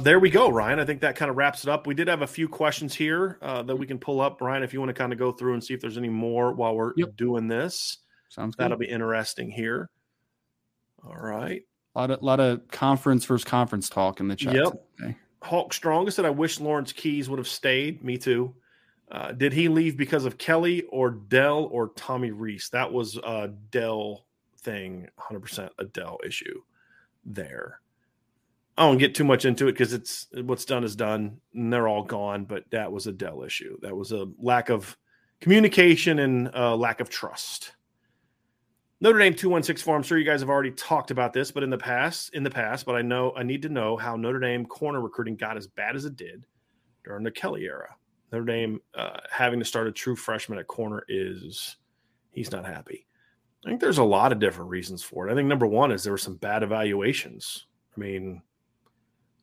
There we go, Ryan. I think that kind of wraps it up. We did have a few questions here uh, that we can pull up, Ryan. If you want to kind of go through and see if there's any more while we're yep. doing this, sounds good. That'll be interesting here. All right. A lot of lot of conference versus conference talk in the chat. Yep. Today. Hawk Strongest said, "I wish Lawrence Keys would have stayed." Me too. Uh, did he leave because of Kelly or Del or Tommy Rees? That was a Del thing, 100% a Del issue there. I don't get too much into it because it's what's done is done and they're all gone. But that was a Del issue. That was a lack of communication and a lack of trust. Notre Dame 2164. I'm sure you guys have already talked about this, but in the past, in the past, but I know I need to know how Notre Dame corner recruiting got as bad as it did during the Kelly era. Notre Dame uh, having to start a true freshman at corner is he's not happy. I think there's a lot of different reasons for it. I think number one is there were some bad evaluations. I mean,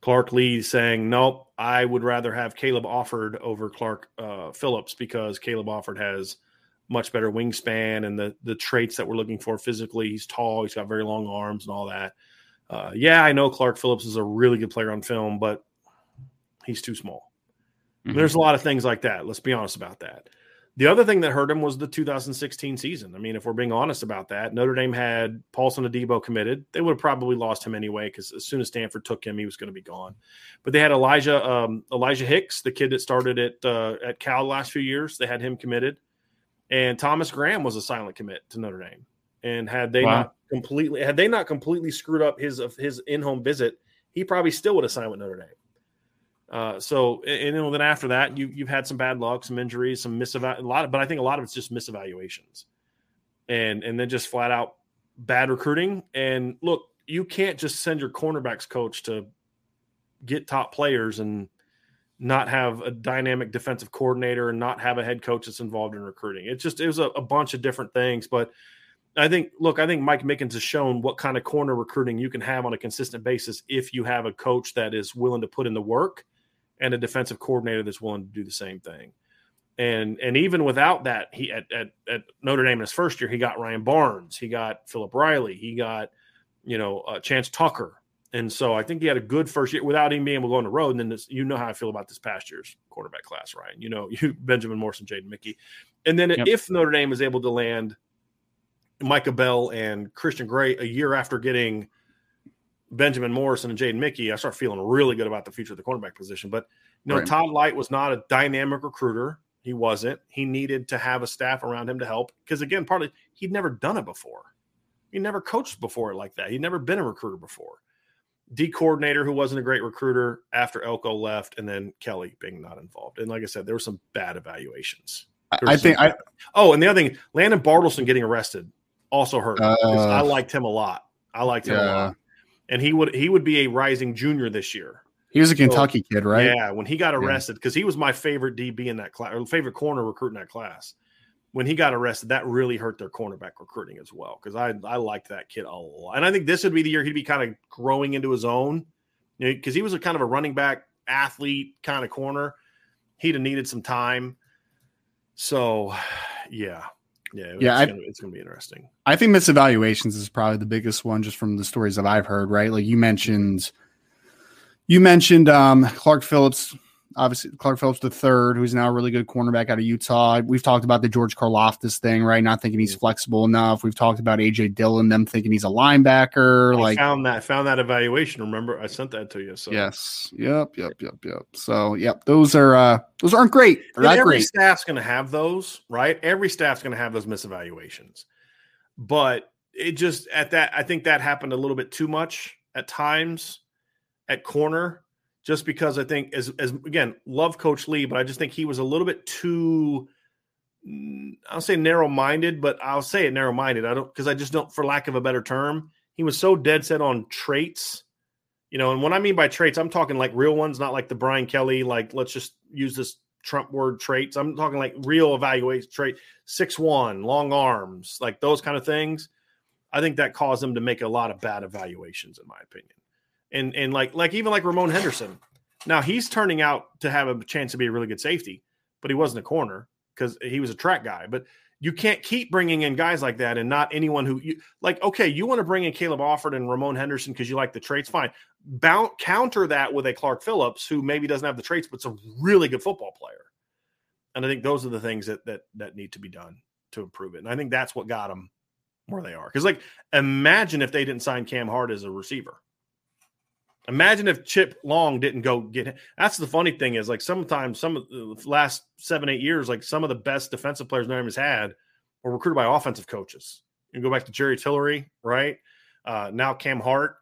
Clark Lee saying, nope, I would rather have Caleb Offord over Clark uh, Phillips because Caleb Offord has much better wingspan and the the traits that we're looking for physically. He's tall, he's got very long arms and all that. Uh, yeah, I know Clark Phillips is a really good player on film, but he's too small. Mm-hmm. There's a lot of things like that. Let's be honest about that. The other thing that hurt him was the 2016 season. I mean, if we're being honest about that, Notre Dame had Paulson Adebo committed. They would have probably lost him anyway because as soon as Stanford took him, he was going to be gone. But they had Elijah um, Elijah Hicks, the kid that started at uh, at Cal the last few years. They had him committed, and Thomas Graham was a silent commit to Notre Dame. And had they wow. not completely had they not completely screwed up his of his in home visit, he probably still would have signed with Notre Dame. Uh, so and, and then after that, you you've had some bad luck, some injuries, some miseval a lot of, but I think a lot of it's just misevaluations, and and then just flat out bad recruiting. And look, you can't just send your cornerbacks coach to get top players and not have a dynamic defensive coordinator and not have a head coach that's involved in recruiting. It just it was a, a bunch of different things, but. I think, look, I think Mike Mickens has shown what kind of corner recruiting you can have on a consistent basis if you have a coach that is willing to put in the work and a defensive coordinator that's willing to do the same thing. And and even without that, he at, at, at Notre Dame in his first year, he got Ryan Barnes, he got Philip Riley, he got you know uh, Chance Tucker, and so I think he had a good first year without even being able to go on the road. And then this, you know how I feel about this past year's quarterback class, Ryan. You know, you Benjamin Morrison, Jaden Mickey, and then yep. if Notre Dame is able to land Micah Bell and Christian Gray a year after getting Benjamin Morrison and Jaden Mickey, I start feeling really good about the future of the cornerback position. But you know, right. Todd Lyght was not a dynamic recruiter. He wasn't. He needed to have a staff around him to help because again, partly he'd never done it before. He never coached before like that. He'd never been a recruiter before. D coordinator who wasn't a great recruiter after Elko left, and then Kelly being not involved. And like I said, there were some bad evaluations. I think I. Oh, and the other thing, Landon Bartleson getting arrested also hurt. Uh, I liked him a lot. I liked him yeah. a lot and he would he would be a rising junior this year. He was a Kentucky so, kid, right? Yeah, when he got arrested, because yeah. he was my favorite DB in that class, or favorite corner recruit in that class. when he got arrested, that really hurt their cornerback recruiting as well. Because I I liked that kid a lot, and I think this would be the year he'd be kind of growing into his own. Because you know, he was a kind of a running back athlete kind of corner, he'd have needed some time. So, yeah, yeah, yeah, it's, gonna, it's gonna be interesting. I think misevaluations is probably the biggest one, just from the stories that I've heard. Right, like you mentioned, you mentioned um, Clark Phillips obviously Clark Phillips the third, who's now a really good cornerback out of Utah. We've talked about the George Karlaftis thing, right? Not thinking he's flexible enough. We've talked about AJ Dillon, them thinking he's a linebacker. I like found that found that evaluation. Remember, I sent that to you. So yes, yep, yep, yep, yep. So yep, those are uh those aren't great. Every great. staff's going to have those, right? Every staff's going to have those misevaluations, but it just at that I think that happened a little bit too much at times at corner just because I think as as again love Coach Lee, but I just think he was a little bit too. I'll say narrow minded, but I'll say it narrow minded. I don't because I just don't, for lack of a better term, he was so dead set on traits, you know. And what I mean by traits, I'm talking like real ones, not like the Brian Kelly. Like let's just use this Trump word traits. I'm talking like real evaluation trait, six one, long arms, like those kind of things. I think that caused him to make a lot of bad evaluations, in my opinion and and like like even like Ramon Henderson. Now he's turning out to have a chance to be a really good safety, but he wasn't a corner because he was a track guy. But you can't keep bringing in guys like that and not anyone who you like. Okay, you want to bring in Caleb Offord and Ramon Henderson because you like the traits, fine. Counter that with a Clark Phillips who maybe doesn't have the traits, but's a really good football player. And I think those are the things that that that need to be done to improve it. And I think that's what got them where they are. Because like, imagine if they didn't sign Cam Hart as a receiver. Imagine if Chip Long didn't go get him. That's the funny thing is like sometimes some of the last seven, eight years, like some of the best defensive players Notre Dame has had were recruited by offensive coaches. You go back to Jerry Tillery, right? Uh, now Cam Hart.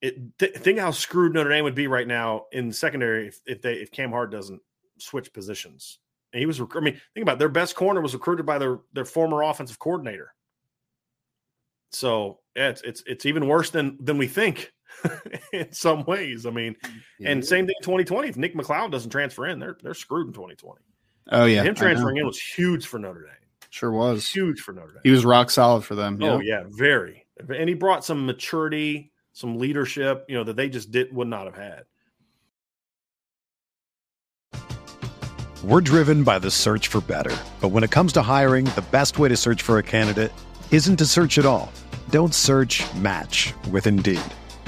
It, th- think how screwed Notre Dame would be right now in secondary if, if they if Cam Hart doesn't switch positions. And he was, rec- I mean, think about it, their best corner was recruited by their their former offensive coordinator. So yeah, it's it's it's even worse than than we think in some ways. I mean, yeah. and same thing 2020. If Nick McCloud doesn't transfer in, they're they're screwed in 2020. Oh yeah, him transferring in was huge for Notre Dame. Sure was huge for Notre Dame. He was rock solid for them. Oh yeah, very. And he brought some maturity, some leadership, you know, that they just did would not have had. We're driven by the search for better, but when it comes to hiring, the best way to search for a candidate isn't to search at all. Don't search. Match with Indeed.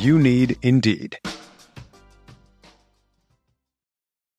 You need Indeed.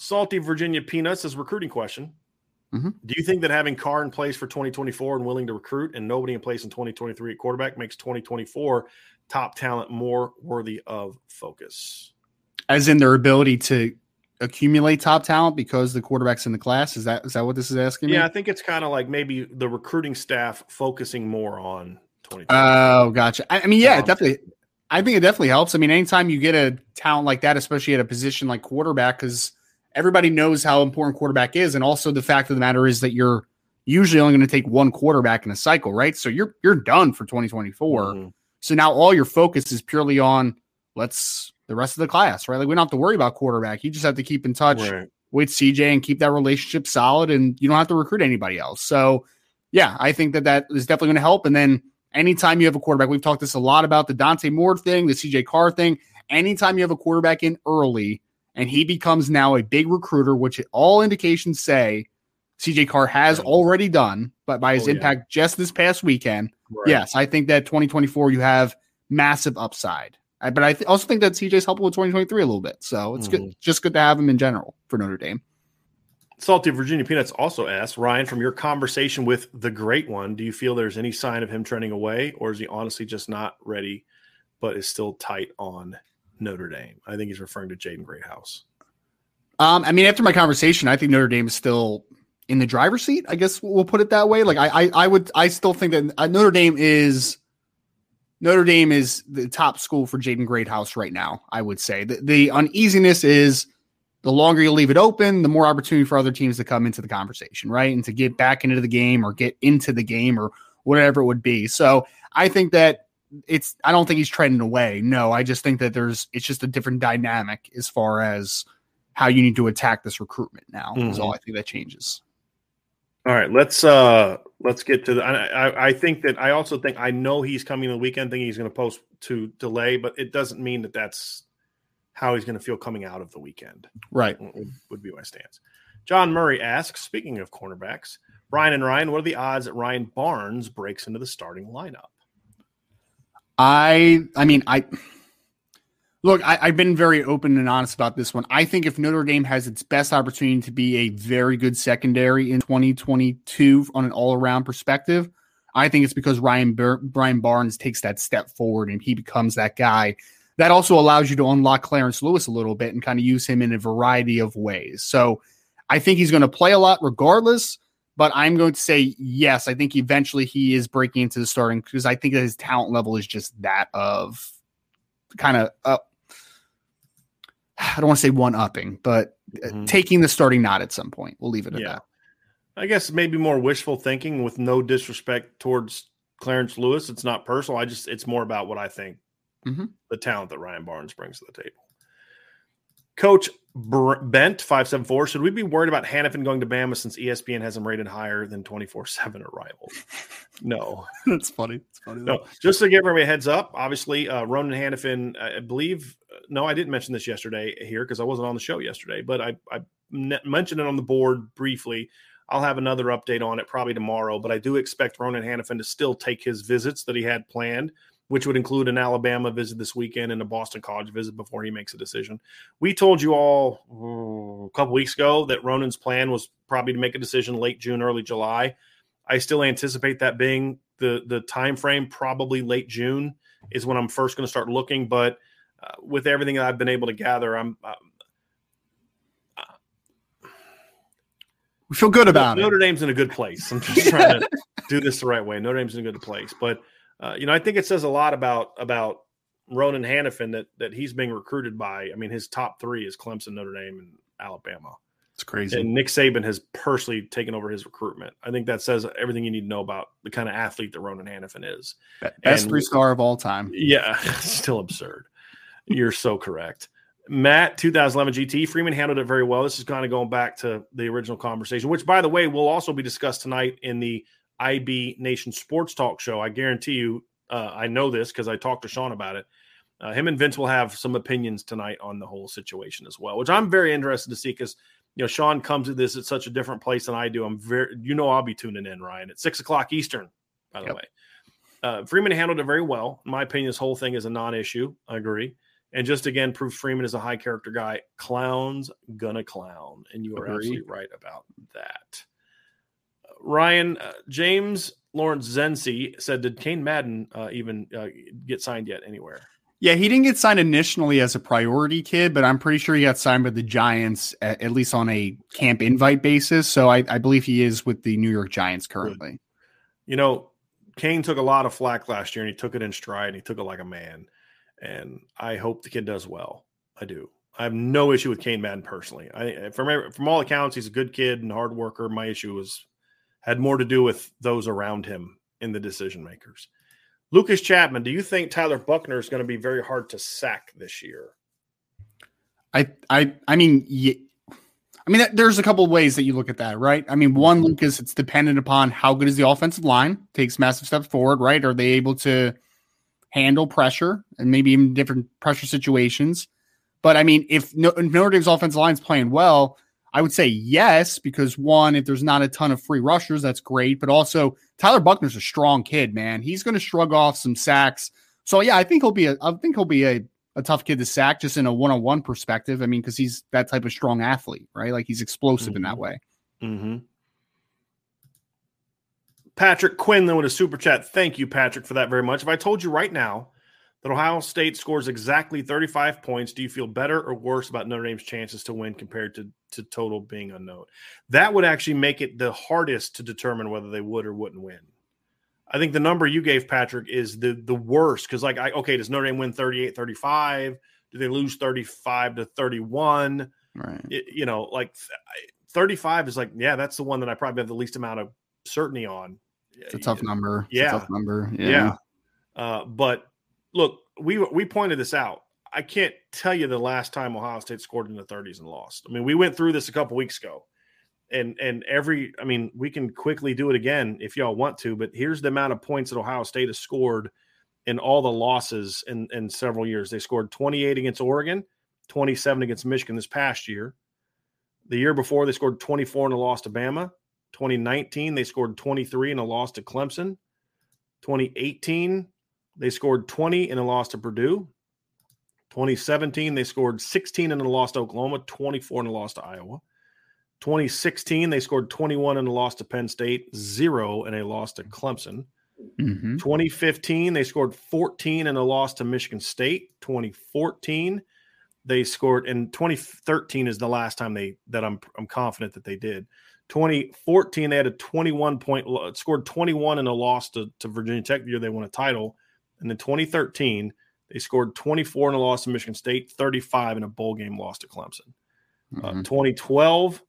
Salty Virginia Peanuts is recruiting question. Mm-hmm. Do you think that having Carr in place for 2024 and willing to recruit and nobody in place in 2023 at quarterback makes 2024 top talent more worthy of focus? As in their ability to accumulate top talent because the quarterbacks in the class is that is that what this is asking? Yeah, me? I think it's kind of like maybe the recruiting staff focusing more on 20. Oh, gotcha. I, I mean, yeah, um, definitely. I think it definitely helps. I mean, anytime you get a talent like that, especially at a position like quarterback, because everybody knows how important quarterback is, and also the fact of the matter is that you're usually only going to take one quarterback in a cycle, right? So you're you're done for 2024. Mm-hmm. So now all your focus is purely on let's the rest of the class, right? Like we don't have to worry about quarterback. You just have to keep in touch right. with CJ and keep that relationship solid, and you don't have to recruit anybody else. So yeah, I think that that is definitely going to help. And then anytime you have a quarterback, we've talked this a lot about the Dante Moore thing, the CJ Carr thing. Anytime you have a quarterback in early and he becomes now a big recruiter, which all indications say CJ Carr has already done, but by his oh, impact yeah. just this past weekend, right. yes, I think that 2024 you have massive upside. I, but I th- also think that CJ's helpful with 2023 a little bit, so it's mm-hmm. good, just good to have him in general for Notre Dame. Salty Virginia Peanuts also asked Ryan, from your conversation with the great one, do you feel there's any sign of him trending away, or is he honestly just not ready, but is still tight on Notre Dame? I think he's referring to Jaden Greathouse. Um, I mean, after my conversation, I think Notre Dame is still in the driver's seat. I guess we'll put it that way. Like I, I, I would, I still think that uh, Notre Dame is Notre Dame is the top school for Jaden Greathouse right now. I would say the, the uneasiness is the longer you leave it open, the more opportunity for other teams to come into the conversation, right, and to get back into the game or get into the game or whatever it would be. So I think that it's. I don't think he's trending away. No, I just think that there's. It's just a different dynamic as far as how you need to attack this recruitment now. Mm-hmm. Is all I think that changes. All right, let's uh let's get to the. I, I think that I also think I know he's coming the weekend. Thinking he's going to post to delay, but it doesn't mean that that's how he's going to feel coming out of the weekend. Right would, would be my stance. John Murray asks, speaking of cornerbacks, Brian and Ryan, what are the odds that Ryan Barnes breaks into the starting lineup? I I mean I Look, I, have been very open and honest about this one. I think if Notre Dame has its best opportunity to be a very good secondary in 2022 on an all around perspective, I think it's because Ryan Brian Barnes takes that step forward and he becomes that guy. That also allows you to unlock Clarence Lewis a little bit and kind of use him in a variety of ways. So I think he's going to play a lot regardless, but I'm going to say yes. I think eventually he is breaking into the starting because I think that his talent level is just that of kind of uh, I don't want to say one upping, but uh, mm-hmm. taking the starting nod at some point. We'll leave it at yeah. that. I guess maybe more wishful thinking with no disrespect towards Clarence Lewis. It's not personal. I just, it's more about what I think mm-hmm. the talent that Ryan Barnes brings to the table. Coach Bent five seven four. Should we be worried about Hanifin going to Bama since ESPN has him rated higher than twenty four seven arrival? No, that's funny. It's funny. No, just to give everybody a heads up. Obviously, uh, Ronan Hanifin. I believe. Uh, no, I didn't mention this yesterday here because I wasn't on the show yesterday, but I, I mentioned it on the board briefly. I'll have another update on it probably tomorrow, but I do expect Ronan Hanifin to still take his visits that he had planned which would include an Alabama visit this weekend and a Boston College visit before he makes a decision. We told you all oh, a couple weeks ago that Ronan's plan was probably to make a decision late June, early July. I still anticipate that being the the time frame. Probably late June is when I'm first going to start looking. But uh, with everything that I've been able to gather, I'm. Uh, we feel good about Notre it. Notre Dame's in a good place. I'm just trying to do this the right way. Notre Dame's in a good place, but uh, you know, I think it says a lot about about Ronan Hanifin that that he's being recruited by. I mean, his top three is Clemson, Notre Dame, and Alabama. It's crazy. And Nick Saban has personally taken over his recruitment. I think that says everything you need to know about the kind of athlete that Ronan Hanifin is. Best three star of all time. Yeah, still absurd. You're so correct. Matt, 2011 GT, Freeman handled it very well. This is kind of going back to the original conversation, which, by the way, will also be discussed tonight in the IB Nation Sports Talk show. I guarantee you, uh, I know this because I talked to Sean about it. Uh, him and Vince will have some opinions tonight on the whole situation as well, which I'm very interested to see because you know Sean comes to this at such a different place than I do. I'm very, you know, I'll be tuning in Ryan at six o'clock Eastern. By the yep. way, uh, Freeman handled it very well. In my opinion, this whole thing is a non-issue. I agree, and just again proves Freeman is a high character guy. Clowns gonna clown, and you are Agreed. absolutely right about that. Ryan uh, James Lawrence Zensi said, "Did Cain Madden uh, even uh, get signed yet anywhere?" Yeah, he didn't get signed initially as a priority kid, but I'm pretty sure he got signed with the Giants at, at least on a camp invite basis. So I, I, believe he is with the New York Giants currently. Good. You know, Cain took a lot of flack last year, and he took it in stride, and he took it like a man. And I hope the kid does well. I do. I have no issue with Cain Madden personally. I from from all accounts, he's a good kid and hard worker. My issue was had more to do with those around him in the decision makers. Lucas Chapman, do you think Tyler Buchner is going to be very hard to sack this year? I I I mean, I mean, there's a couple of ways that you look at that, right? I mean, one, Lucas, it's dependent upon how good is the offensive line takes massive steps forward, right? Are they able to handle pressure and maybe even different pressure situations? But I mean, if, no, if Notre Dame's offensive line is playing well, I would say yes, because one, if there's not a ton of free rushers, that's great. But also, Tyler Buchner's a strong kid, man. He's going to shrug off some sacks. So yeah, I think he'll be a, I think he'll be a, a tough kid to sack just in a one on one perspective. I mean, because he's that type of strong athlete, right? Like he's explosive mm-hmm. in that mm-hmm. way. Mm-hmm. Patrick Quinlan with a super chat. Thank you, Patrick, for that very much. If I told you right now that Ohio State scores exactly 35 points, do you feel better or worse about Notre Dame's chances to win compared to, to total being unknown? That would actually make it the hardest to determine whether they would or wouldn't win. I think the number you gave, Patrick, is the the worst because, like, I okay, does Notre Dame win 38 35? Do they lose 35 to 31? Right. It, you know, like 35 is like, yeah, that's the one that I probably have the least amount of certainty on. It's a tough number. It's yeah. tough number. Yeah. yeah. Uh, but look, we we pointed this out. I can't tell you the last time Ohio State scored in the 30s and lost. I mean, we went through this a couple weeks ago. And and every I mean, we can quickly do it again if y'all want to, but here's the amount of points that Ohio State has scored in all the losses in, in several years. They scored 28 against Oregon, 27 against Michigan this past year. The year before, they scored 24 in a loss to Bama. 2019, they scored 23 in a loss to Clemson. 2018, they scored 20 in a loss to Purdue. 2017, they scored 16 in a loss to Oklahoma, 24 in a loss to Iowa. 2016, they scored 21 in a loss to Penn State, zero in a loss to Clemson. Mm-hmm. 2015, they scored 14 in a loss to Michigan State. 2014, they scored, and 2013 is the last time they that I'm I'm confident that they did. 2014, they had a 21 point scored 21 in a loss to, to Virginia Tech the year they won a title. And then 2013, they scored 24 in a loss to Michigan State, 35 in a bowl game loss to Clemson. Uh, mm-hmm. Uh, 2012,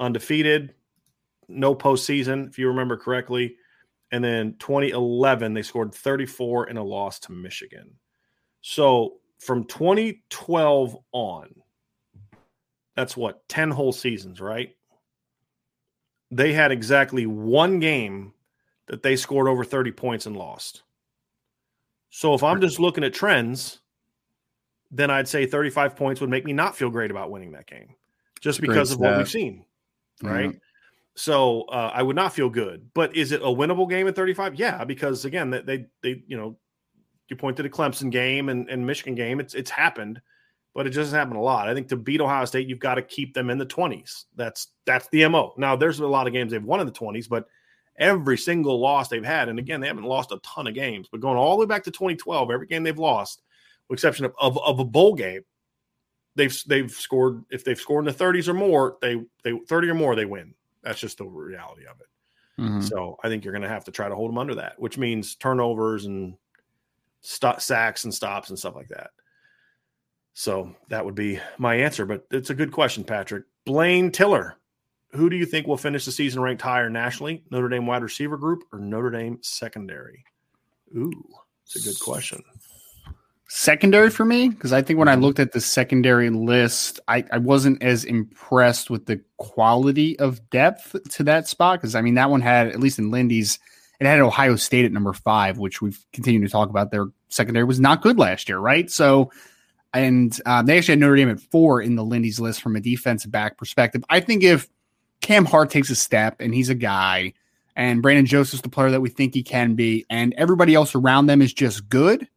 undefeated, no postseason, if you remember correctly. And then 2011, they scored 34 in a loss to Michigan. So from 2012 on, that's what, 10 whole seasons, right? They had exactly one game that they scored over 30 points and lost. So if I'm just looking at trends, then I'd say 35 points would make me not feel great about winning that game just because of what we've seen. Right. Mm-hmm. So uh, I would not feel good. But is it a winnable game at 35? Yeah, because again, they they, they you know, you pointed to the Clemson game and, and Michigan game. It's it's happened, but it doesn't happen a lot. I think to beat Ohio State, you've got to keep them in the 20s. That's that's the MO. Now there's a lot of games they've won in the 20s, but every single loss they've had, and again, they haven't lost a ton of games, but going all the way back to 2012, every game they've lost, with exception of, of, of a bowl game, they've they've scored if they've scored in the 30s or more, they they 30 or more they win. That's just the reality of it. Mm-hmm. So I think you're going to have to try to hold them under that, which means turnovers and st- sacks and stops and stuff like that. So that would be my answer. But it's a good question, Patrick. Blaine Tiller, who do you think will finish the season ranked higher nationally? Notre Dame wide receiver group or Notre Dame secondary? Ooh, it's a good question secondary for me because I think when I mm-hmm. looked at the secondary list, I, I wasn't as impressed with the quality of depth to that spot because I mean that one had at least in Lindy's it had Ohio State at number five, which we've continued to talk about. Their secondary was not good last year, right? So, and um, they actually had Notre Dame at four in the Lindy's list from a defensive back perspective. I think if Cam Hart takes a step and he's a guy, and Brandon Joseph's the player that we think he can be, and everybody else around them is just good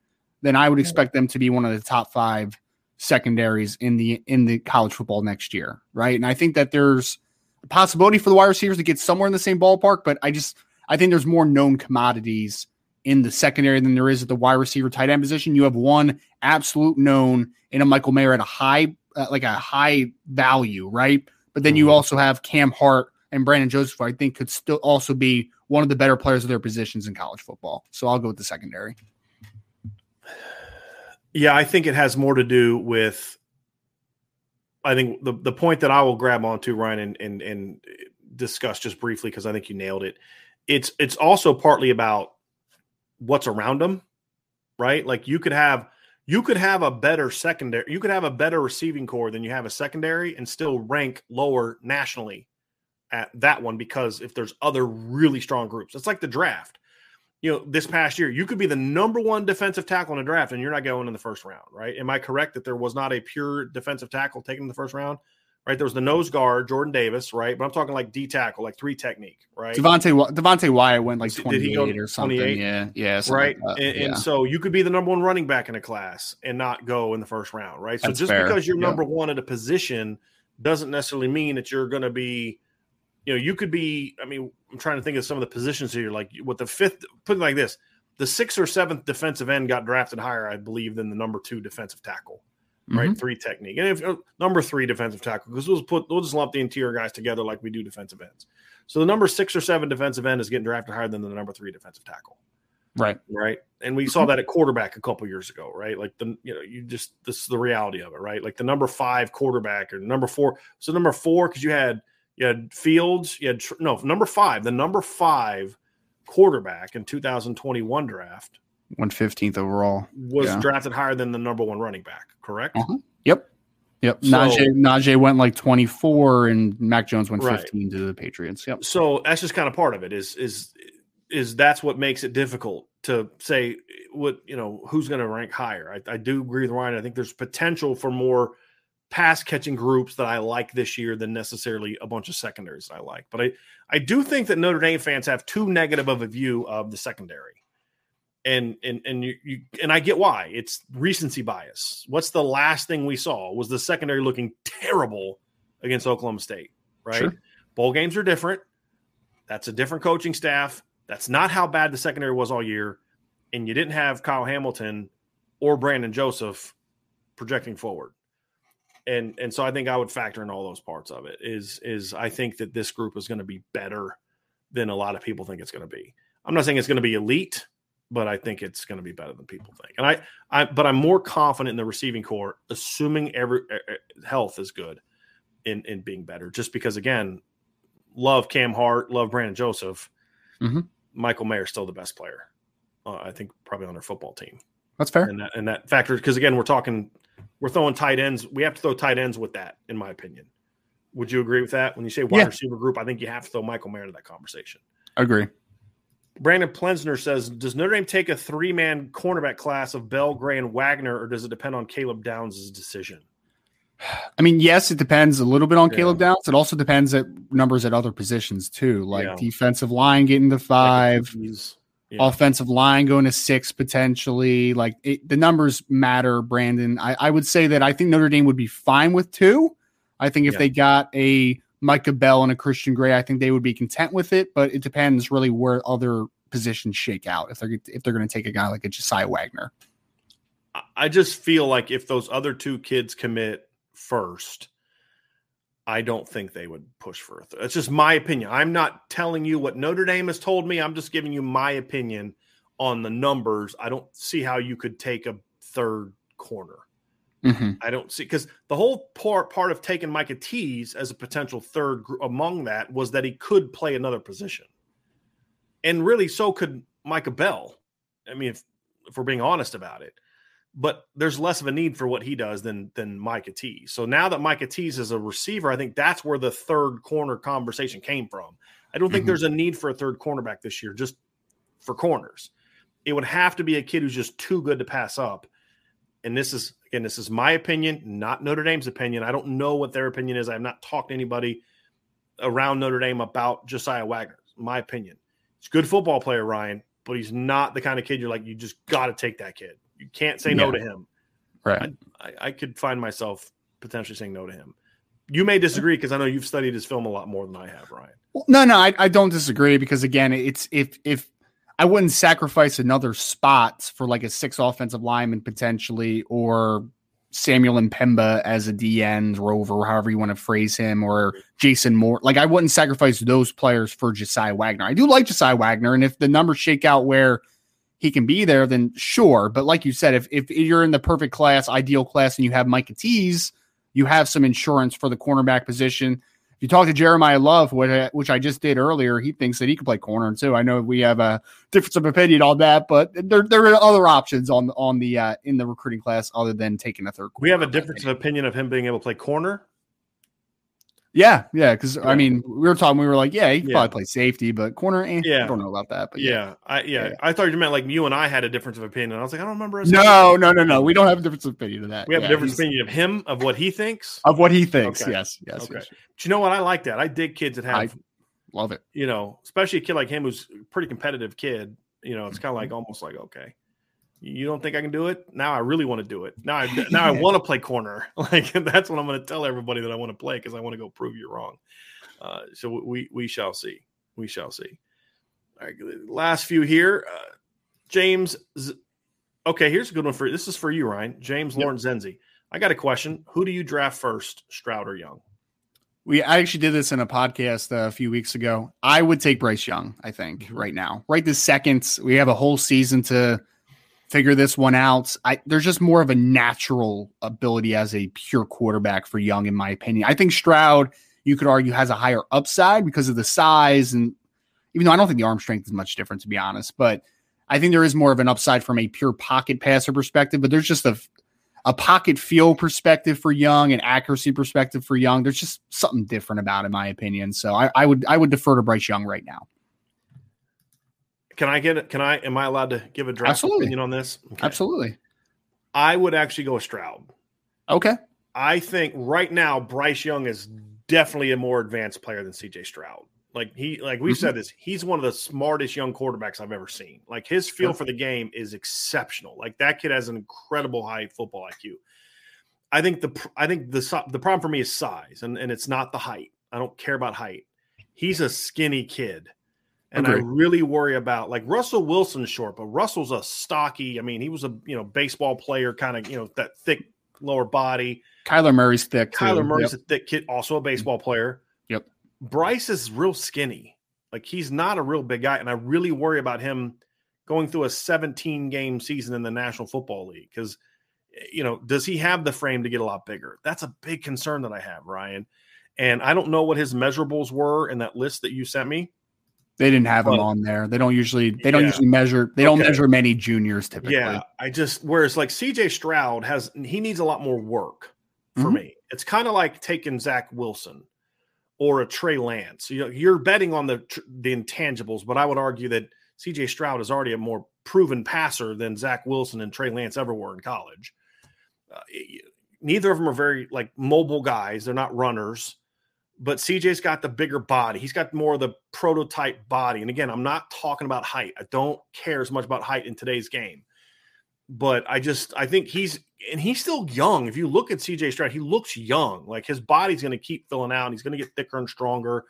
then I would expect them to be one of the top five secondaries in the in the college football next year, right? And I think that there's a possibility for the wide receivers to get somewhere in the same ballpark, but I just I think there's more known commodities in the secondary than there is at the wide receiver tight end position. You have one absolute known in a Michael Mayer at a high uh, like a high value, right? But then you mm-hmm. also have Cam Hart and Brandon Joseph, I think could still also be one of the better players of their positions in college football. So I'll go with the secondary. Yeah, I think it has more to do with. I think the the point that I will grab onto Ryan and and and discuss just briefly because I think you nailed it. It's it's also partly about what's around them, right? Like you could have you could have a better secondary, you could have a better receiving corps than you have a secondary and still rank lower nationally at that one because if there's other really strong groups, it's like the draft. You know, this past year, you could be the number one defensive tackle in a draft and you're not going in the first round, right? Am I correct that there was not a pure defensive tackle taken in the first round? Right? There was the nose guard, Jordan Davis, right? But I'm talking like D tackle, like three technique, right? Devonte Devonte Wyatt went like 28 or something. 28? Yeah, yeah, right. Like and, yeah. and, so you could be the number one running back in a class and not go in the first round, right? So That's just fair. because you're Yeah. number one at a position doesn't necessarily mean that you're going to be. You know, you could be. I mean, I'm trying to think of some of the positions here. Like with the fifth, put it like this: the sixth or seventh defensive end got drafted higher, I believe, than the number two defensive tackle right? Mhm. Three technique, and if uh, number three defensive tackle, because we'll put we'll just lump the interior guys together like we do defensive ends. So the number six or seven defensive end is getting drafted higher than the number three defensive tackle, Right. right? And we saw that at quarterback a couple years ago, right? Like the you know you just this is the reality of it, right? Like the number five quarterback or number four. So number four because you had you had Fields, you had no number five, the number five quarterback in 2021 draft 115th overall. was Yeah. drafted higher than the number one running back, correct? Uh-huh. Yep. Yep. So- Najee Najee went like 24 and Mac Jones went Right. 15 to the Patriots. Yep. so that's just kind of part of it is is is that's what makes it difficult to say what you know who's going to rank higher I, I do agree with ryan i think there's potential for more pass catching groups that i like this year than necessarily a bunch of secondaries i like but i i do think that notre dame fans have too negative of a view of the secondary and and and you, you and i get why it's recency bias what's the last thing we saw was the secondary looking terrible against oklahoma state right Sure. bowl games are different that's a different coaching staff. That's not how bad the secondary was all year. And you didn't have Kyle Hamilton or Brandon Joseph projecting forward. And and so I think I would factor in all those parts of it. Is is I think that this group is going to be better than a lot of people think it's going to be. I'm not saying it's going to be elite, but I think it's going to be better than people think. And I I but I'm more confident in the receiving corps, assuming every uh, health is good in in being better. Just because again, love Cam Hart, love Brandon Joseph. Mhm. Michael Mayer's still the best player. Uh, I think probably on their football team, That's fair. and that and that factor because again we're talking we're throwing tight ends. We have to throw tight ends with that, in my opinion. Would you agree with that? When you say wide Yeah. receiver group, I think you have to throw Michael Mayer to that conversation. I Agree. Brandon Plensner says, "Does Notre Dame take a three-man cornerback class of Bell, Gray, and Wagner, or does it depend on Caleb Downs' decision?" I mean, yes, it depends a little bit on Yeah. Caleb Downs. It also depends at numbers at other positions too, like Yeah. defensive line getting to five, yeah. offensive line going to six potentially. Like it, the numbers matter, Brandon. I, I would say that I think Notre Dame would be fine with two. I think if they got a Micah Bell and a Christian Gray, I think they would be content with it. But it depends really where other positions shake out. If they're if they're going to take a guy like a Josiah Wagner, I- just feel like if those other two kids commit first, I don't think they would push for a third. That's just my opinion. I'm not telling you what Notre Dame has told me. I'm just giving you my opinion on the numbers. I don't see how you could take a third corner. Mhm. I don't see because the whole part part of taking Micah Tease as a potential third gr- among that was that he could play another position, and really so could Micah Bell. I mean, if if we're being honest about it, but there's less of a need for what he does than than Micah Tease. So now that Micah Tease is a receiver, I think that's where the third corner conversation came from. I don't think Mhm. there's a need for a third cornerback this year, just for corners. It would have to be a kid who's just too good to pass up. And this is again, this is my opinion, not Notre Dame's opinion. I don't know what their opinion is. I have not talked to anybody around Notre Dame about Josiah Wagner. My opinion. He's a good football player, Ryan, but he's not the kind of kid you're like, you just got to take that kid. You can't say no to him. right? I, I could find myself potentially saying no to him. You may disagree because I know you've studied his film a lot more than I have, Ryan. Well, no, no, I, I don't disagree because again, it's if if I wouldn't sacrifice another spot for like a six offensive lineman potentially, or Samuel M'Pemba as a D end rover, however you want to phrase him, or Jason Moore. Like I wouldn't sacrifice those players for Josiah Wagner. I do like Josiah Wagner, and if the numbers shake out where he can be there, then sure. But like you said, if if you're in the perfect class, ideal class, and you have Micah Tease, you have some insurance for the cornerback position. You talk to Jeremiah Love, which I, which I just did earlier, he thinks that he could play corner too. I know we have a difference of opinion on that, but there there are other options on on the uh, in the recruiting class other than taking a third. We have a difference of opinion of him being able to play corner. Yeah, yeah, because yeah. I mean, we were talking, we were like, yeah, he Yeah. probably play safety, but corner, eh, Yeah. I don't know about that, but Yeah, I yeah, Yeah. I thought you meant like you and I had a difference of opinion. I was like, I don't remember. us No, no, no, no. We don't have a difference of opinion of that. We have Yeah, a different he's- opinion of him of what he thinks. of what he thinks. Okay. Yes, yes, Okay. yes. But you know what? I like that. I dig kids that have I- Love it. you know, especially a kid like him who's a pretty competitive kid. You know, it's kind of Mm-hmm. like almost like okay, you don't think I can do it? Now I really want to do it. Now I now I want to play corner. Like that's what I'm going to tell everybody that I want to play because I want to go prove you wrong. Uh, so we we shall see. We shall see. All right, last few here. Uh, James. Z- okay, here's a good one for this is for you, Ryan. James Yep. Lawrence Zenzi. I got a question. Who do you draft first, Stroud or Young? We I actually did this in a podcast uh, a few weeks ago. I would take Bryce Young. I think Mhm. right now, right this second, we have a whole season to figure this one out. I there's just more of a natural ability as a pure quarterback for Young, in my opinion. I think Stroud, you could argue, has a higher upside because of the size, and even though I don't think the arm strength is much different, to be honest, but I think there is more of an upside from a pure pocket passer perspective. But there's just a a pocket feel perspective for Young, and accuracy perspective for Young. There's just something different about, it, in my opinion. So I, I would I would defer to Bryce Young right now. Can I get it? Can I? Am I allowed to give a draft Absolutely. opinion on this? Okay. Absolutely. I would actually go with Stroud. Okay. I think right now Bryce Young is definitely a more advanced player than CJ Stroud. Like he, like we've Mhm. said this, he's one of the smartest young quarterbacks I've ever seen. Like his feel for the game is exceptional. Like that kid has an incredible high football IQ. I think the I think the the problem for me is size, and and it's not the height. I don't care about height. He's a skinny kid, and I really worry about like Russell Wilson's short, but Russell's a stocky. I mean, he was a you know baseball player, kind of you know that thick lower body. Kyler Murray's thick. too. Kyler Murray's Yep. a thick kid, also a mm-hmm. baseball player. Yep. Bryce is real skinny. Like he's not a real big guy, and I really worry about him going through a 17 game season in the National Football League because eh, you know does he have the frame to get a lot bigger? That's a big concern that I have, Ryan. And I don't know what his measurables were in that list that you sent me. They didn't have him on there. They don't usually. They don't yeah. usually measure. They don't measure many juniors typically. Yeah, I just whereas like CJ Stroud has he needs a lot more work for Mhm. me. It's kind of like taking Zach Wilson or a Trey Lance. You know, you're betting on the the intangibles, but I would argue that CJ Stroud is already a more proven passer than Zach Wilson and Trey Lance ever were in college. Uh, neither of them are very like mobile guys. They're not runners. But CJ's got the bigger body. He's got more of the prototype body. And again, I'm not talking about height. I don't care as much about height in today's game but I just I think he's and he's still young. If you look at CJ Stroud, he looks young. Like his body's going to keep filling out. And he's going to get thicker and stronger.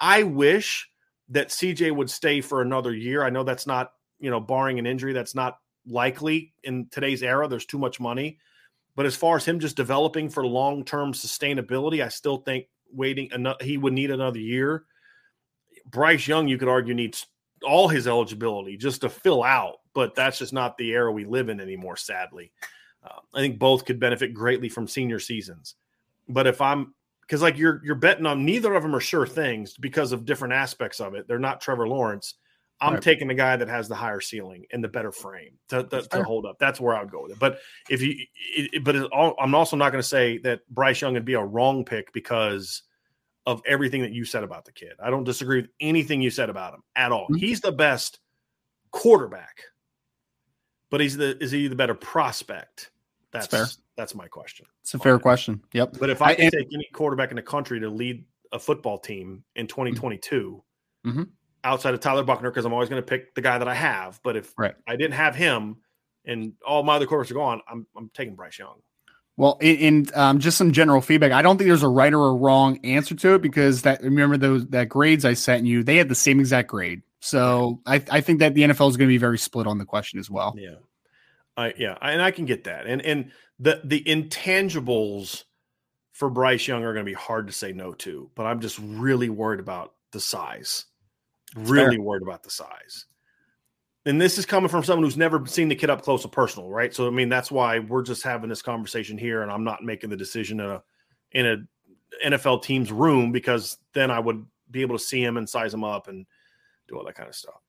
I wish that CJ would stay for another year. I know that's not you know barring an injury, that's not likely in today's era. There's too much money. But as far as him just developing for long term sustainability, I still think waiting another he would need another year. Bryce Young, you could argue, needs all his eligibility just to fill out, but that's just not the era we live in anymore, sadly. Uh, I think both could benefit greatly from senior seasons. But if I'm because like you're you're betting on neither of them are sure things because of different aspects of it. They're not Trevor Lawrence. I'm Right. taking the guy that has the higher ceiling and the better frame to, to, to hold up. That's where I would go with it. But if you, it, but all, I'm also not going to say that Bryce Young would be a wrong pick because of everything that you said about the kid. I don't disagree with anything you said about him at all. Mhm. He's the best quarterback, but he's the is he the better prospect? That's fair. that's my question. It's a fair question. Yep. But if I, I- can take any quarterback in the country to lead a football team in 2022, Mhm. Outside of Tyler Buchner, because I'm always going to pick the guy that I have. But if Right. I didn't have him and all my other quarterbacks are gone, I'm I'm taking Bryce Young. Well, in, in um, just some general feedback, I don't think there's a right or a wrong answer to it because that remember those that grades I sent you, they had the same exact grade. So I, I think that the NFL is going to be very split on the question as well. Yeah. I yeah, I- and I can get that. And and the the intangibles for Bryce Young are going to be hard to say no to, but I'm just really worried about the size. Really worried about the size. And this is coming from someone who's never seen the kid up close and personal, right? So I mean that's why we're just having this conversation here and I'm not making the decision in a in a NFL team's room because then I would be able to see him and size him up and do all that kind of stuff.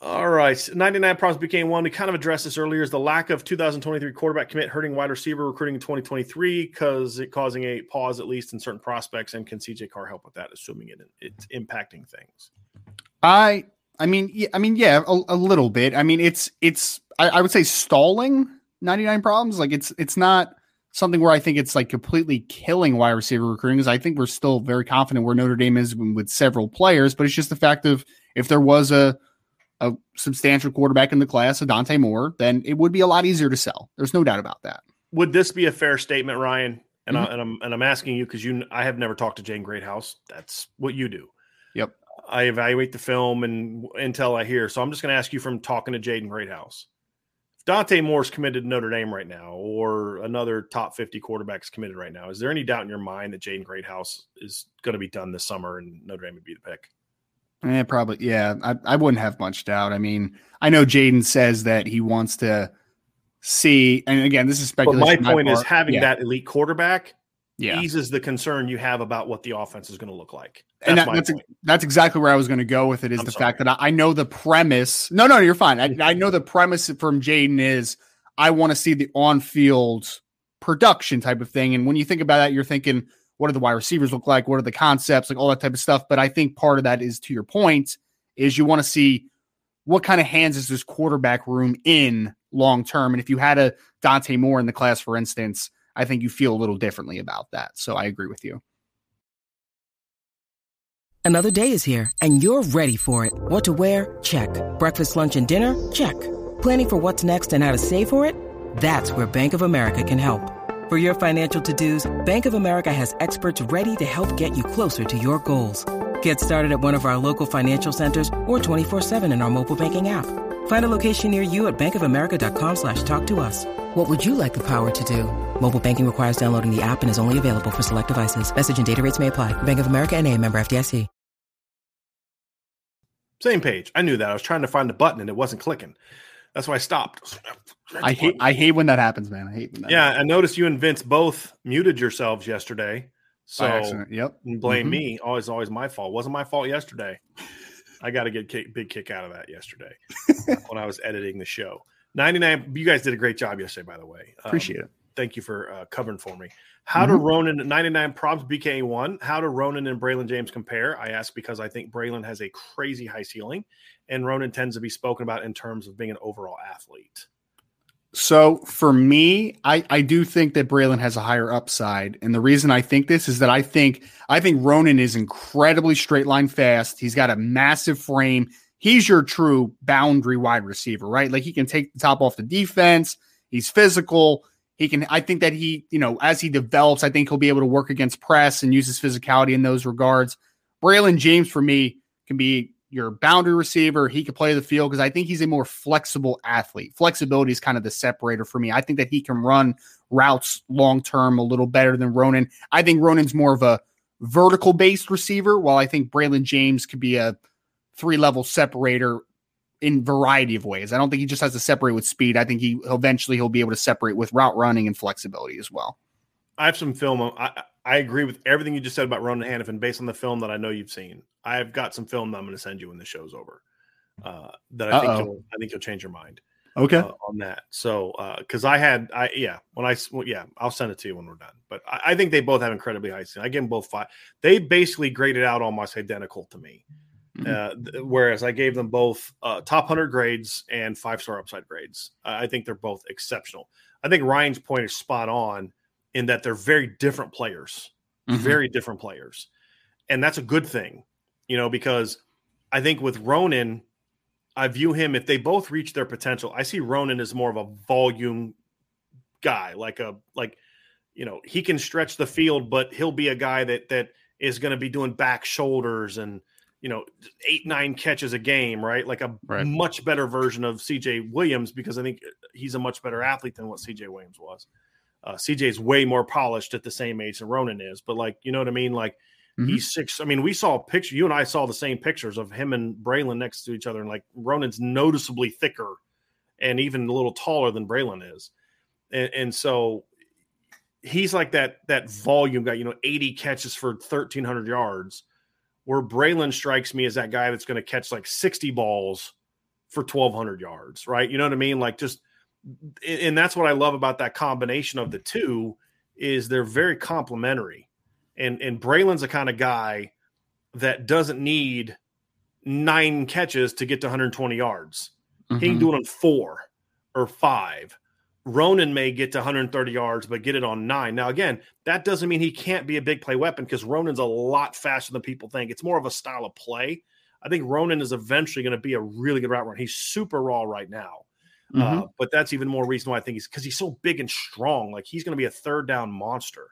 All right, 99 problems became one. We kind of addressed this earlier. Is the lack of 2023 quarterback commit hurting wide receiver recruiting in 2023 because it causing a pause at least in certain prospects? And can CJ Carr help with that? Assuming it it's impacting things. I I mean yeah, I mean yeah a, a little bit. I mean it's it's I, I would say stalling 99 problems. Like it's it's not something where I think it's like completely killing wide receiver recruiting. Because I think we're still very confident where Notre Dame is with several players, but it's just the fact of if there was a a substantial quarterback in the class, a Dante Moore, then it would be a lot easier to sell. There's no doubt about that. Would this be a fair statement, Ryan? And, mm-hmm. I, and I'm and I'm asking you because you I have never talked to Jaden Greathouse. That's what you do. Yep. I evaluate the film and until I hear. So I'm just going to ask you from talking to Jaden Greathouse. If Dante Moore's committed to Notre Dame right now, or another top 50 quarterbacks committed right now, is there any doubt in your mind that Jaden Greathouse is going to be done this summer and Notre Dame would be the pick? Yeah, probably. Yeah, I, I wouldn't have much doubt. I mean, I know Jaden says that he wants to see, and again, this is speculation. But my point my is having yeah. that elite quarterback yeah. eases the concern you have about what the offense is going to look like. That's and that, that's, that's exactly where I was going to go with it. Is I'm the sorry. fact that I, I, know the premise. No, no, you're fine. I, I know the premise from Jaden is I want to see the on-field production type of thing, and when you think about that, you're thinking what do the wide receivers look like? What are the concepts? Like all that type of stuff. But I think part of that is to your point, is you want to see what kind of hands is this quarterback room in long term. And if you had a Dante Moore in the class, for instance, I think you feel a little differently about that. So I agree with you. Another day is here and you're ready for it. What to wear? Check. Breakfast, lunch, and dinner? Check. Planning for what's next and how to save for it? That's where Bank of America can help. For your financial to-dos, Bank of America has experts ready to help get you closer to your goals. Get started at one of our local financial centers or 24-7 in our mobile banking app. Find a location near you at bankofamerica.com slash talk to us. What would you like the power to do? Mobile banking requires downloading the app and is only available for select devices. Message and data rates may apply. Bank of America and a member FDIC. Same page. I knew that. I was trying to find the button and it wasn't clicking. That's why I stopped. I hate I hate when that happens, man. I hate when that. Yeah, happens. I noticed you and Vince both muted yourselves yesterday. So yep. Blame mm-hmm. me. Always, always my fault. Wasn't my fault yesterday. I got to get a big kick out of that yesterday when I was editing the show. 99. You guys did a great job yesterday, by the way. Um, Appreciate it. Thank you for uh, covering for me. How mm-hmm. do Ronan 99 props BK1? How do Ronan and Braylon James compare? I ask because I think Braylon has a crazy high ceiling, and Ronan tends to be spoken about in terms of being an overall athlete. So for me, I, I do think that Braylon has a higher upside. And the reason I think this is that I think I think Ronan is incredibly straight line fast. He's got a massive frame. He's your true boundary wide receiver, right? Like he can take the top off the defense. He's physical. He can, I think that he, you know, as he develops, I think he'll be able to work against press and use his physicality in those regards. Braylon James for me can be your boundary receiver. He could play the field because I think he's a more flexible athlete. Flexibility is kind of the separator for me. I think that he can run routes long term a little better than Ronan. I think Ronan's more of a vertical based receiver, while I think Braylon James could be a three level separator in variety of ways. I don't think he just has to separate with speed. I think he eventually he'll be able to separate with route running and flexibility as well. I have some film. I, I agree with everything you just said about Ronan Hannafin based on the film that I know you've seen. I've got some film that I'm going to send you when the show's over. Uh, that I think you'll, I think you'll change your mind. Okay. Uh, on that. So, because uh, I had, I yeah, when I well, yeah, I'll send it to you when we're done. But I, I think they both have incredibly high. Scene. I give them both five. They basically graded out almost identical to me. Mm-hmm. Uh, whereas I gave them both uh, top 100 grades and five star upside grades. I think they're both exceptional. I think Ryan's point is spot on in that they're very different players, mm-hmm. very different players. And that's a good thing, you know, because I think with Ronan, I view him if they both reach their potential. I see Ronan as more of a volume guy, like a like you know, he can stretch the field, but he'll be a guy that that is going to be doing back shoulders and you know, eight, nine catches a game, right? Like a right. much better version of CJ Williams because I think he's a much better athlete than what CJ Williams was. Uh, CJ is way more polished at the same age than Ronan is, but like, you know what I mean? Like, mm-hmm. he's six. I mean, we saw a picture, you and I saw the same pictures of him and Braylon next to each other, and like Ronan's noticeably thicker and even a little taller than Braylon is. And, and so he's like that that volume guy, you know, 80 catches for 1300 yards. Where Braylon strikes me as that guy that's going to catch like 60 balls for 1200 yards, right? You know what I mean? Like just and that's what I love about that combination of the two is they're very complementary. And and Braylon's the kind of guy that doesn't need nine catches to get to 120 yards. Mm-hmm. He can do it on four or five. Ronan may get to 130 yards, but get it on nine. Now, again, that doesn't mean he can't be a big play weapon because Ronan's a lot faster than people think. It's more of a style of play. I think Ronan is eventually going to be a really good route runner. He's super raw right now. Uh, mm-hmm. Uh, but that's even more reason why I think he's because he's so big and strong. Like he's going to be a third down monster.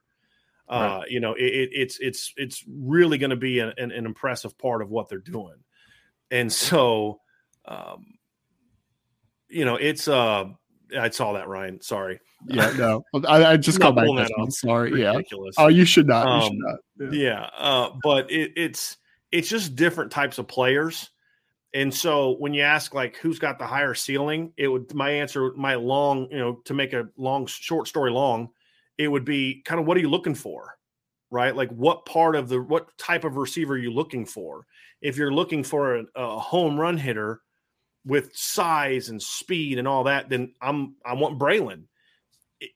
Uh, right. You know, it, it's it's it's really going to be an, an, an, impressive part of what they're doing, and so, um, you know, it's uh, I saw that Ryan. Sorry. Yeah, no, I, I just called my one. Sorry. Ridiculous. Yeah. Oh, you should not. You should um, not. Yeah, yeah uh, but it, it's it's just different types of players and so when you ask like who's got the higher ceiling, it would my answer, my long, you know, to make a long short story long, it would be kind of what are you looking for? Right? Like what part of the what type of receiver are you looking for? If you're looking for a, a home run hitter with size and speed and all that, then I'm I want Braylon.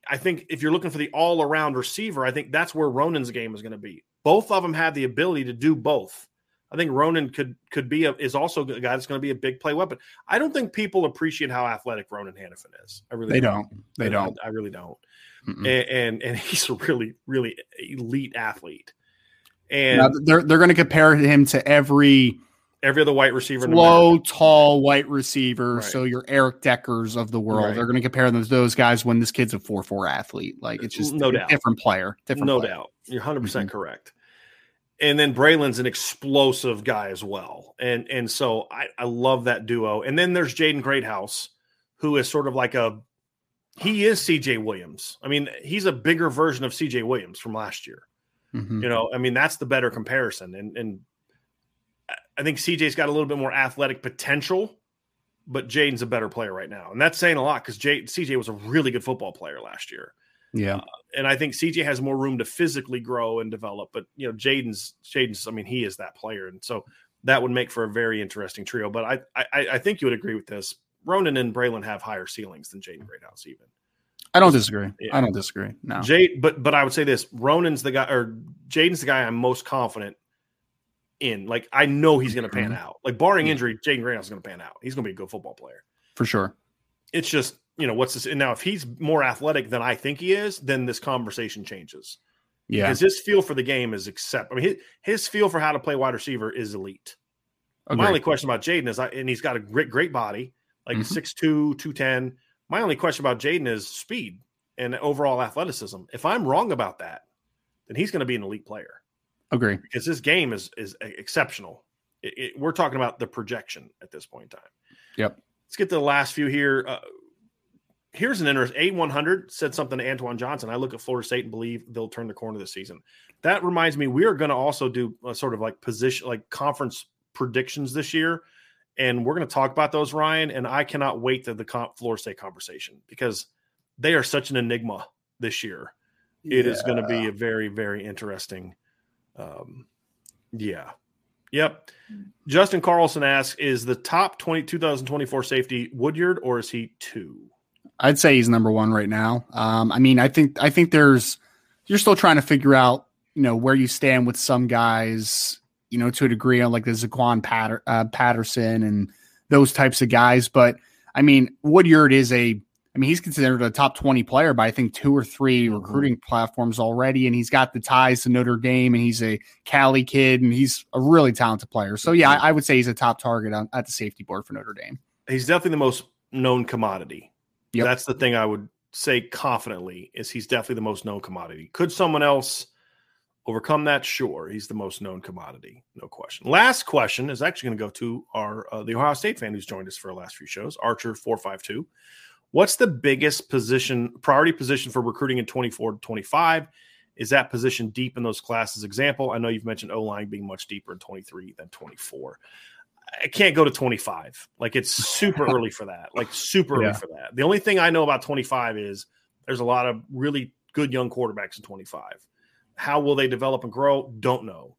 I think if you're looking for the all around receiver, I think that's where Ronan's game is going to be. Both of them have the ability to do both. I think Ronan could could be a, is also a guy that's going to be a big play weapon. I don't think people appreciate how athletic Ronan Hannafin is. I really they don't. don't. They I, don't. I, really don't. And, and, and he's a really really elite athlete. And now they're they're going to compare him to every every other white receiver, low, tall white receiver. Right. So your Eric Deckers of the world. Right. They're going to compare those those guys when this kid's a four four athlete. Like it's just no doubt different player. Different. No player. doubt. You're 100 percent mm-hmm. correct and then Braylon's an explosive guy as well. And and so I, I love that duo. And then there's Jaden Greathouse, who is sort of like a he is CJ Williams. I mean, he's a bigger version of CJ Williams from last year. Mm-hmm. You know, I mean, that's the better comparison. And and I think CJ's got a little bit more athletic potential, but Jaden's a better player right now. And that's saying a lot because CJ was a really good football player last year. Yeah. Uh, and I think CJ has more room to physically grow and develop. But you know, Jaden's Jaden's, I mean, he is that player. And so that would make for a very interesting trio. But I I, I think you would agree with this. Ronan and Braylon have higher ceilings than Jaden Greathouse, even. I don't disagree. Yeah. I don't disagree. No. Jade, but but I would say this: Ronan's the guy, or Jaden's the guy I'm most confident in. Like I know he's going to pan mm-hmm. out. Like barring injury, Jaden Greathouse is going to pan out. He's going to be a good football player for sure. It's just you know, what's this? And now, if he's more athletic than I think he is, then this conversation changes. Yeah. Because his feel for the game is accept. I mean, his, his feel for how to play wide receiver is elite. Agreed. My only question about Jaden is, I, and he's got a great, great body, like mm-hmm. 6'2, 210. My only question about Jaden is speed and overall athleticism. If I'm wrong about that, then he's going to be an elite player. Agree. Because his game is is exceptional. It, it, we're talking about the projection at this point in time. Yep. Let's get to the last few here. Uh, here's an interest. A100 said something to Antoine Johnson. I look at Florida State and believe they'll turn the corner this season. That reminds me, we are going to also do a sort of like position, like conference predictions this year. And we're going to talk about those, Ryan. And I cannot wait to the comp Florida State conversation because they are such an enigma this year. Yeah. It is going to be a very, very interesting. Um, yeah. Yep. Justin Carlson asks Is the top 20, 2024 safety Woodyard or is he two? I'd say he's number one right now. Um, I mean, I think I think there's you're still trying to figure out you know where you stand with some guys, you know, to a degree on like the Zaquan Patter, uh, Patterson and those types of guys. But I mean, Woodyard is a I mean, he's considered a top 20 player by I think two or 3 mm-hmm. recruiting platforms already. And he's got the ties to Notre Dame and he's a Cali kid and he's a really talented player. So, yeah, I, I would say he's a top target on, at the safety board for Notre Dame. He's definitely the most known commodity. Yep. That's the thing I would say confidently is he's definitely the most known commodity. Could someone else overcome that? Sure, he's the most known commodity, no question. Last question is actually going to go to our uh, the Ohio State fan who's joined us for our last few shows, Archer four five two. What's the biggest position priority position for recruiting in twenty four to twenty five? Is that position deep in those classes? Example, I know you've mentioned O line being much deeper in twenty three than twenty four. I can't go to 25. Like it's super early for that. Like super early for that. The only thing I know about 25 is there's a lot of really good young quarterbacks in 25. How will they develop and grow? Don't know.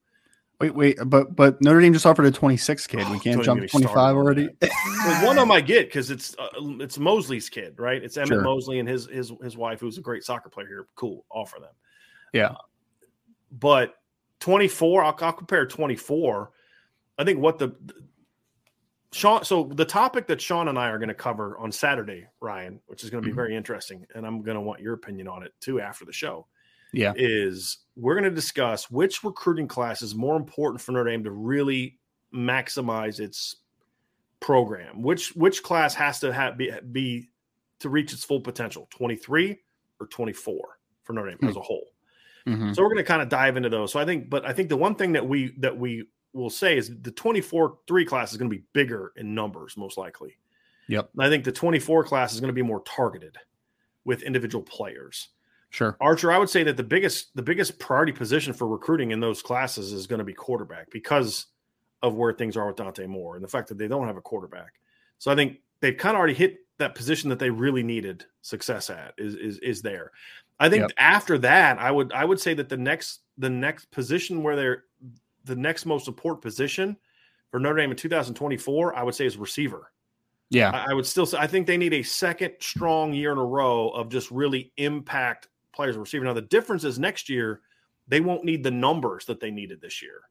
Wait, wait, but but Notre Dame just offered a 26 kid. We can't jump to 25 already. well, one of them I get because it's uh, it's Mosley's kid, right? It's Emmett sure. Mosley and his his his wife, who's a great soccer player here. Cool, offer them. Yeah, uh, but 24, I'll, I'll compare 24. I think what the Sean, so the topic that Sean and I are going to cover on Saturday, Ryan, which is going to be mm-hmm. very interesting, and I'm going to want your opinion on it too after the show. Yeah, is we're going to discuss which recruiting class is more important for Notre Dame to really maximize its program. Which which class has to have, be, be to reach its full potential, 23 or 24 for Notre Dame mm-hmm. as a whole. Mm-hmm. So we're going to kind of dive into those. So I think, but I think the one thing that we that we will say is the 24 3 class is going to be bigger in numbers, most likely. Yep. And I think the 24 class is going to be more targeted with individual players. Sure. Archer, I would say that the biggest the biggest priority position for recruiting in those classes is going to be quarterback because of where things are with Dante Moore and the fact that they don't have a quarterback. So I think they've kind of already hit that position that they really needed success at is is is there. I think yep. after that, I would I would say that the next the next position where they're the next most important position for Notre Dame in 2024, I would say is receiver. Yeah, I, I would still say I think they need a second strong year in a row of just really impact players receiver. Now the difference is next year they won't need the numbers that they needed this year.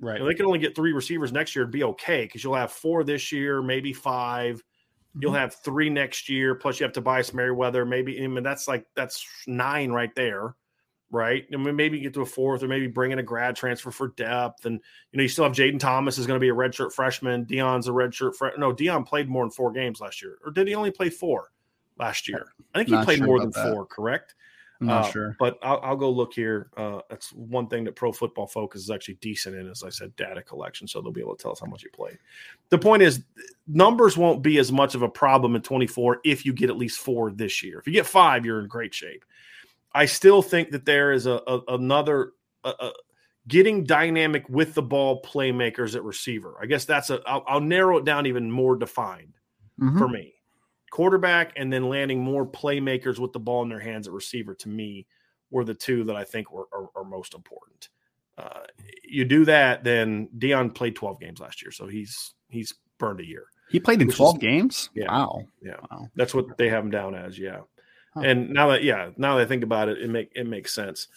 Right, you know, they can only get three receivers next year to be okay because you'll have four this year, maybe five You'll mm-hmm. have three next year, plus you have Tobias Merriweather. Maybe I mean that's like that's nine right there, right? I mean, maybe get to a fourth, or maybe bring in a grad transfer for depth. And you know, you still have Jayden Thomas is going to be a redshirt freshman. Dion's a redshirt. No, Dion played more than four games last year, or did he only play four last year? I think he played sure more than that. four. Correct? I'm not uh, sure, but I'll, I'll, go look here. Uh, that's one thing that Pro Football Focus is actually decent in, as I said, data collection. So they'll be able to tell us how much you played. The point is, numbers won't be as much of a problem in 24 if you get at least four this year. If you get five, you're in great shape. I still think that there is a, a another a, a getting dynamic with the ball playmakers at receiver. I guess that's a. I'll, I'll narrow it down even more defined mm-hmm. for me quarterback and then landing more playmakers with the ball in their hands at receiver to me were the two that I think were are, are most important. Uh, you do that, then Dion played 12 games last year, so he's he's burned a year. He played in 12 is, games. Yeah, wow. Yeah, wow. that's what they have him down as. Yeah, huh. and now that yeah, now that I think about it, it make it makes sense.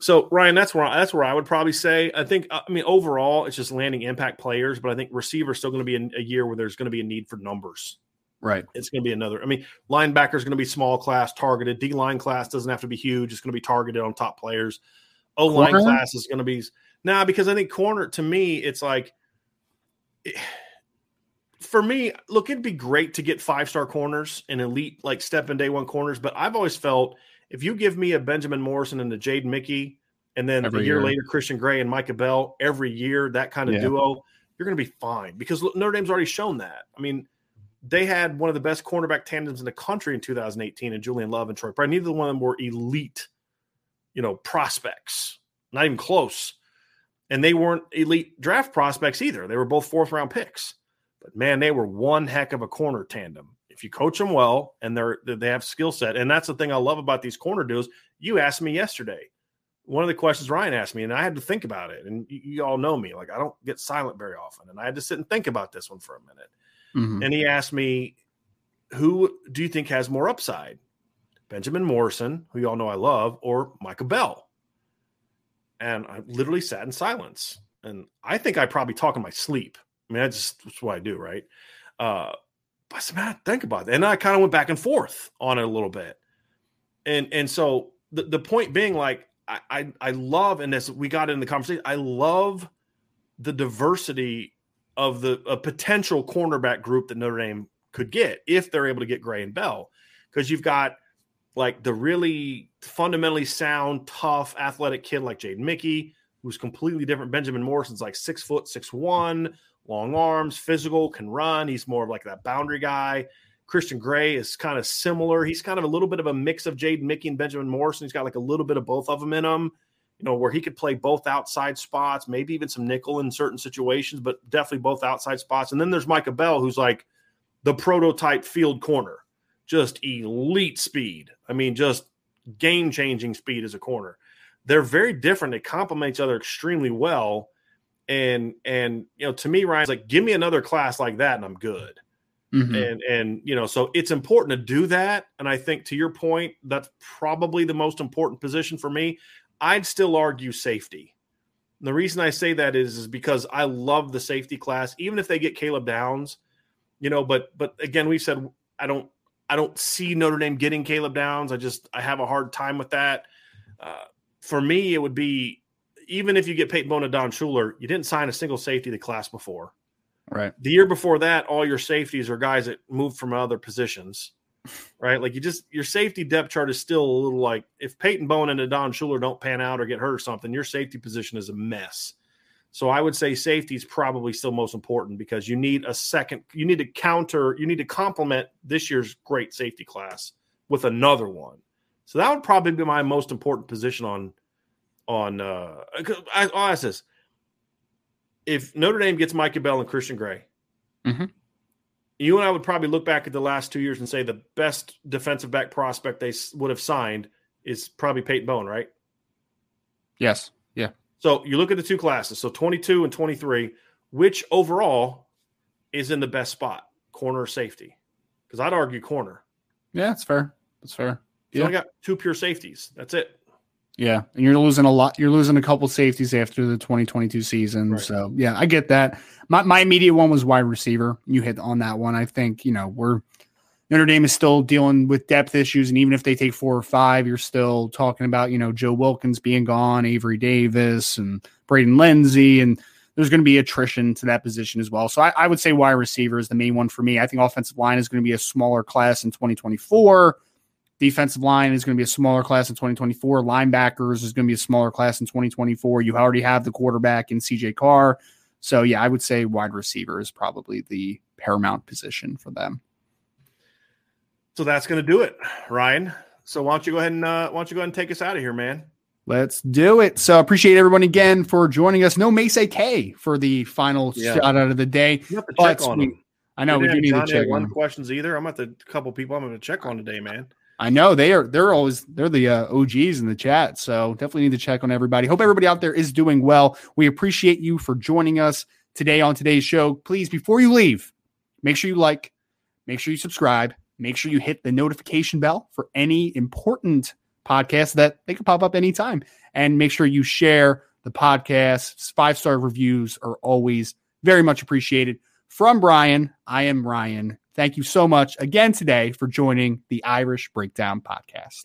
So Ryan, that's where that's where I would probably say. I think uh, I mean overall, it's just landing impact players, but I think receiver is still going to be a, a year where there's going to be a need for numbers Right. It's going to be another. I mean, linebacker is going to be small class, targeted. D line class doesn't have to be huge. It's going to be targeted on top players. O line class is going to be now nah, because I think corner to me, it's like it, for me. Look, it'd be great to get five star corners and elite like step in day one corners, but I've always felt if you give me a Benjamin Morrison and a Jade Mickey, and then every a year, year, later Christian Gray and Micah Bell every year, that kind of yeah. duo, you're going to be fine because Notre Dame's already shown that. I mean they had one of the best cornerback tandems in the country in 2018 and Julian Love and Troy Pride. Neither one of them were elite, you know, prospects, not even close. And they weren't elite draft prospects either. They were both fourth round picks. But man, they were one heck of a corner tandem. If you coach them well and they're they have skill set, and that's the thing I love about these corner deals. You asked me yesterday. One of the questions Ryan asked me, and I had to think about it. And you, you all know me, like I don't get silent very often, and I had to sit and think about this one for a minute Mm-hmm. And he asked me, Who do you think has more upside? Benjamin Morrison, who you all know I love, or Micah Bell? And I literally sat in silence. And I think I probably talk in my sleep. I mean, that's just that's what I do, right? Uh, but I said, man, think about that. And I kind of went back and forth on it a little bit. And and so the, the point being, like, I, I I love, and as we got in the conversation, I love the diversity of the a potential cornerback group that Notre Dame could get if they're able to get Gray and Bell. Because you've got like the really fundamentally sound, tough, athletic kid like Jaden Mickey, who's completely different. Benjamin Morrison's like six foot, six one, long arms, physical, can run. He's more of like that boundary guy. Christian Gray is kind of similar. He's kind of a little bit of a mix of Jaden Mickey and Benjamin Morrison. He's got like a little bit of both of them in him you know, where he could play both outside spots, maybe even some nickel in certain situations, but definitely both outside spots. And then there's Micah Bell, who's like the prototype field corner, just elite speed. I mean, just game changing speed as a corner. They're very different. They complement each other extremely well. And and you know, to me, Ryan's like, give me another class like that, and I'm good. Mm-hmm. And and you know, so it's important to do that. And I think to your point, that's probably the most important position for me. I'd still argue safety. And the reason I say that is is because I love the safety class, even if they get Caleb Downs, you know. But but again, we've said I don't I don't see Notre Dame getting Caleb Downs. I just I have a hard time with that. Uh, for me, it would be even if you get Peyton Bowen and Don Shuler, you didn't sign a single safety the class before. Right. The year before that, all your safeties are guys that moved from other positions. Right. Like you just your safety depth chart is still a little like if Peyton Bowen and Don Shuler don't pan out or get hurt or something, your safety position is a mess. So I would say safety is probably still most important because you need a second, you need to counter, you need to complement this year's great safety class with another one. So that would probably be my most important position on on uh I, I'll ask this if Notre Dame gets Micah Bell and Christian Gray, mm-hmm. you and I would probably look back at the last two years and say the best defensive back prospect they would have signed is probably Peyton Bowen, right? Yes. Yeah. So you look at the two classes, so 22 and 23, which overall is in the best spot, corner or safety? Because I'd argue corner. Yeah, that's fair. That's fair. You yeah. I got two pure safeties. That's it. Yeah, and you're losing a lot. You're losing a couple safeties after the 2022 season. Right. So yeah, I get that. My my immediate one was wide receiver. You hit on that one. I think you know we're Notre Dame is still dealing with depth issues, and even if they take four or five, you're still talking about you know Joe Wilkins being gone, Avery Davis, and Braden Lenzy, and there's going to be attrition to that position as well. So I, I would say wide receiver is the main one for me. I think offensive line is going to be a smaller class in 2024. Defensive line is going to be a smaller class in 2024. Linebackers is going to be a smaller class in 2024. You already have the quarterback in CJ Carr. So, yeah, I would say wide receiver is probably the paramount position for them. So that's going to do it, Ryan. So why don't you go ahead and uh, why don't you go ahead and take us out of here, man? Let's do it. So appreciate everyone again for joining us. No Mace K for the final yeah. shot out of the day. You have to check on we, I know we, we do need John to check one questions either. I'm at the couple people I'm going to check on today, man. I know they are. They're always they're the uh, OGs in the chat. So definitely need to check on everybody. Hope everybody out there is doing well. We appreciate you for joining us today on today's show. Please, before you leave, make sure you like, make sure you subscribe, make sure you hit the notification bell for any important podcasts that they can pop up anytime, and make sure you share the podcast. Five star reviews are always very much appreciated. From Brian, I am Ryan. Thank you so much again today for joining the Irish Breakdown Podcast.